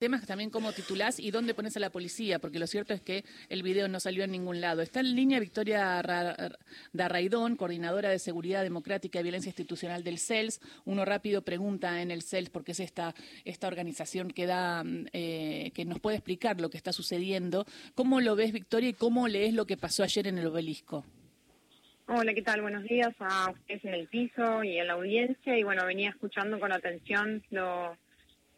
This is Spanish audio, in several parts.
temas también cómo titulás y dónde pones a la policía, porque lo cierto es que el video no salió en ningún lado. Está en línea Victoria Darraidón, coordinadora de Seguridad Democrática y Violencia Institucional del CELS. Uno rápido pregunta en el CELS, porque es esta, esta organización que, da, eh, que nos puede explicar lo que está sucediendo. ¿Cómo lo ves, Victoria, y cómo lees lo que pasó ayer en el obelisco? Hola, ¿qué tal? Buenos días a ustedes en el piso y en la audiencia. Y bueno, venía escuchando con atención lo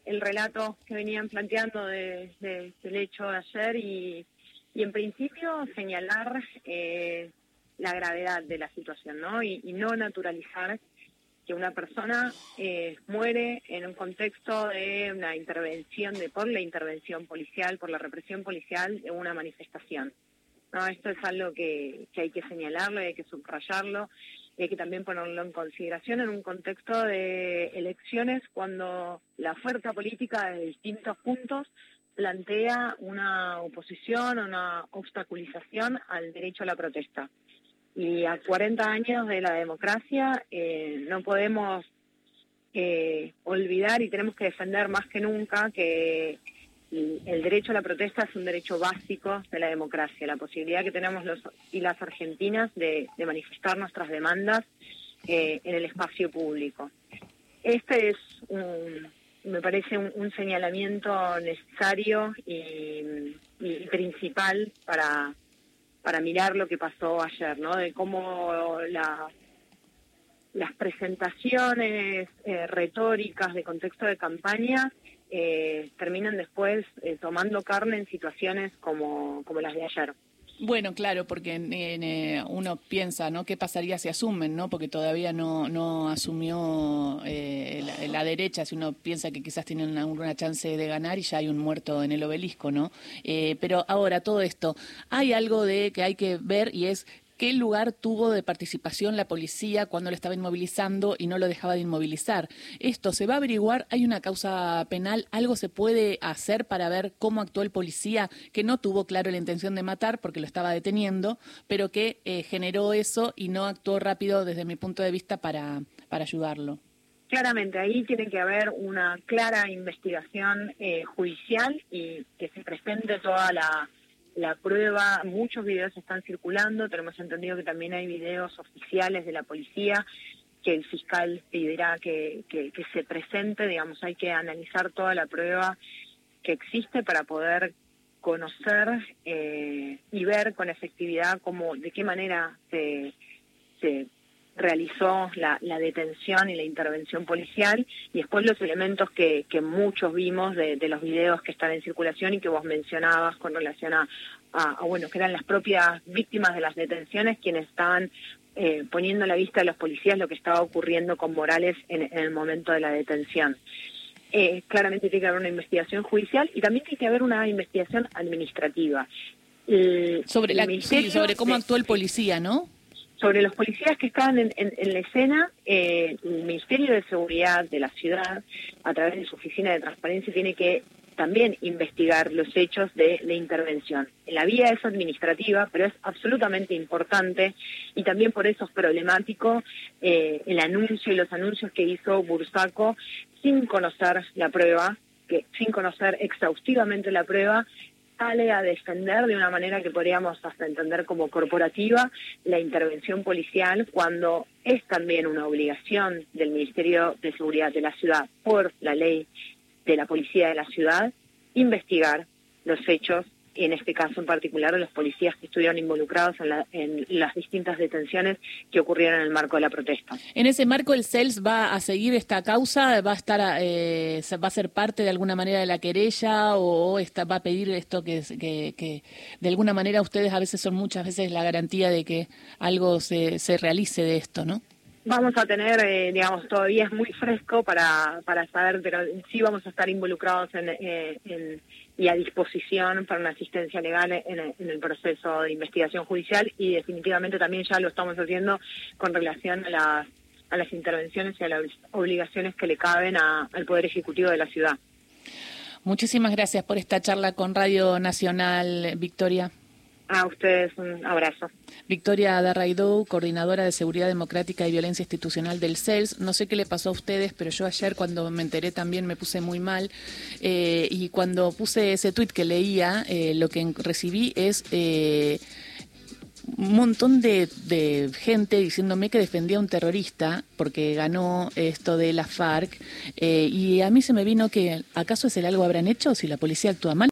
el relato que venían planteando de, del hecho de ayer y, y en principio señalar eh, la gravedad de la situación, ¿no? Y, no naturalizar que una persona eh, muere en un contexto de una intervención, de por la intervención policial, por la represión policial de una manifestación. No, esto es algo que, que hay que señalarlo, hay que subrayarlo y hay que también ponerlo en consideración en un contexto de elecciones cuando la oferta política de distintos puntos plantea una oposición una obstaculización al derecho a la protesta. Y a 40 años de la democracia eh, no podemos eh, olvidar y tenemos que defender más que nunca que el derecho a la protesta es un derecho básico de la democracia, la posibilidad que tenemos los y las argentinas de, manifestar nuestras demandas eh, en el espacio público. Este es, me parece, un, señalamiento necesario y, principal para, para mirar lo que pasó ayer, ¿no? De cómo la, las presentaciones eh, retóricas de contexto de campaña eh, terminan después eh, tomando carne en situaciones como, como las de ayer. Bueno, claro, porque eh, uno piensa, ¿no? ¿Qué pasaría si asumen, no? Porque todavía no, no asumió la, derecha, si uno piensa que quizás tienen alguna chance de ganar y ya hay un muerto en el obelisco, ¿no? pero ahora, todo esto, hay algo de que hay que ver y es qué lugar tuvo de participación la policía cuando lo estaba inmovilizando y no lo dejaba de inmovilizar. Esto se va a averiguar, hay una causa penal, algo se puede hacer para ver cómo actuó el policía que no tuvo claro la intención de matar porque lo estaba deteniendo, pero que eh, generó eso y no actuó rápido desde mi punto de vista para, para ayudarlo. Claramente, ahí tiene que haber una clara investigación eh, judicial y que se presente toda la la prueba, muchos videos están circulando, tenemos entendido que también hay videos oficiales de la policía que el fiscal pedirá que, que, se presente, digamos, hay que analizar toda la prueba que existe para poder conocer eh, y ver con efectividad cómo, de qué manera se, se realizó la, detención y la intervención policial y después los elementos que, que muchos vimos de, los videos que están en circulación y que vos mencionabas con relación a, bueno, que eran las propias víctimas de las detenciones quienes estaban eh, poniendo a la vista de los policías lo que estaba ocurriendo con Morales en, el momento de la detención. Eh, claramente tiene que haber una investigación judicial y también tiene que haber una investigación administrativa. sobre, la, sobre cómo actuó el policía, ¿no? Sobre los policías que estaban en, la escena, eh, el Ministerio de Seguridad de la ciudad, a través de su oficina de transparencia, tiene que también investigar los hechos de la intervención. La vía es administrativa, pero es absolutamente importante y también por eso es problemático eh, el anuncio y los anuncios que hizo Bursaco sin conocer la prueba, que sin conocer exhaustivamente la prueba sale a defender de una manera que podríamos hasta entender como corporativa la intervención policial cuando es también una obligación del Ministerio de Seguridad de la ciudad por la ley de la policía de la ciudad investigar los hechos en este caso en particular los policías que estuvieron involucrados en, las distintas detenciones que ocurrieron en el marco de la protesta. En ese marco, el CELS va a seguir esta causa, va a estar, eh, va a ser parte de alguna manera de la querella o va a pedir esto que, que, de alguna manera ustedes a veces son muchas veces la garantía de que algo se, se realice de esto, ¿no? Vamos a tener, eh, digamos, todavía es muy fresco para, para saber, pero sí vamos a estar involucrados en, eh, en y a disposición para una asistencia legal en el, proceso de investigación judicial y definitivamente también ya lo estamos haciendo con relación a las, a las intervenciones y a las obligaciones que le caben al Poder Ejecutivo de la ciudad. Muchísimas gracias por esta charla con Radio Nacional, Victoria. A ustedes un abrazo. Victoria Darraidou, coordinadora de Seguridad Democrática y Violencia Institucional del CELS. No sé qué le pasó a ustedes, pero yo ayer cuando me enteré también me puse muy mal. Eh, y cuando puse ese tuit que leía, eh, lo que recibí es... Eh, un montón de, gente diciéndome que defendía a un terrorista porque ganó esto de la FARC y a mí se me vino que acaso es el algo habrán hecho si la policía actúa mal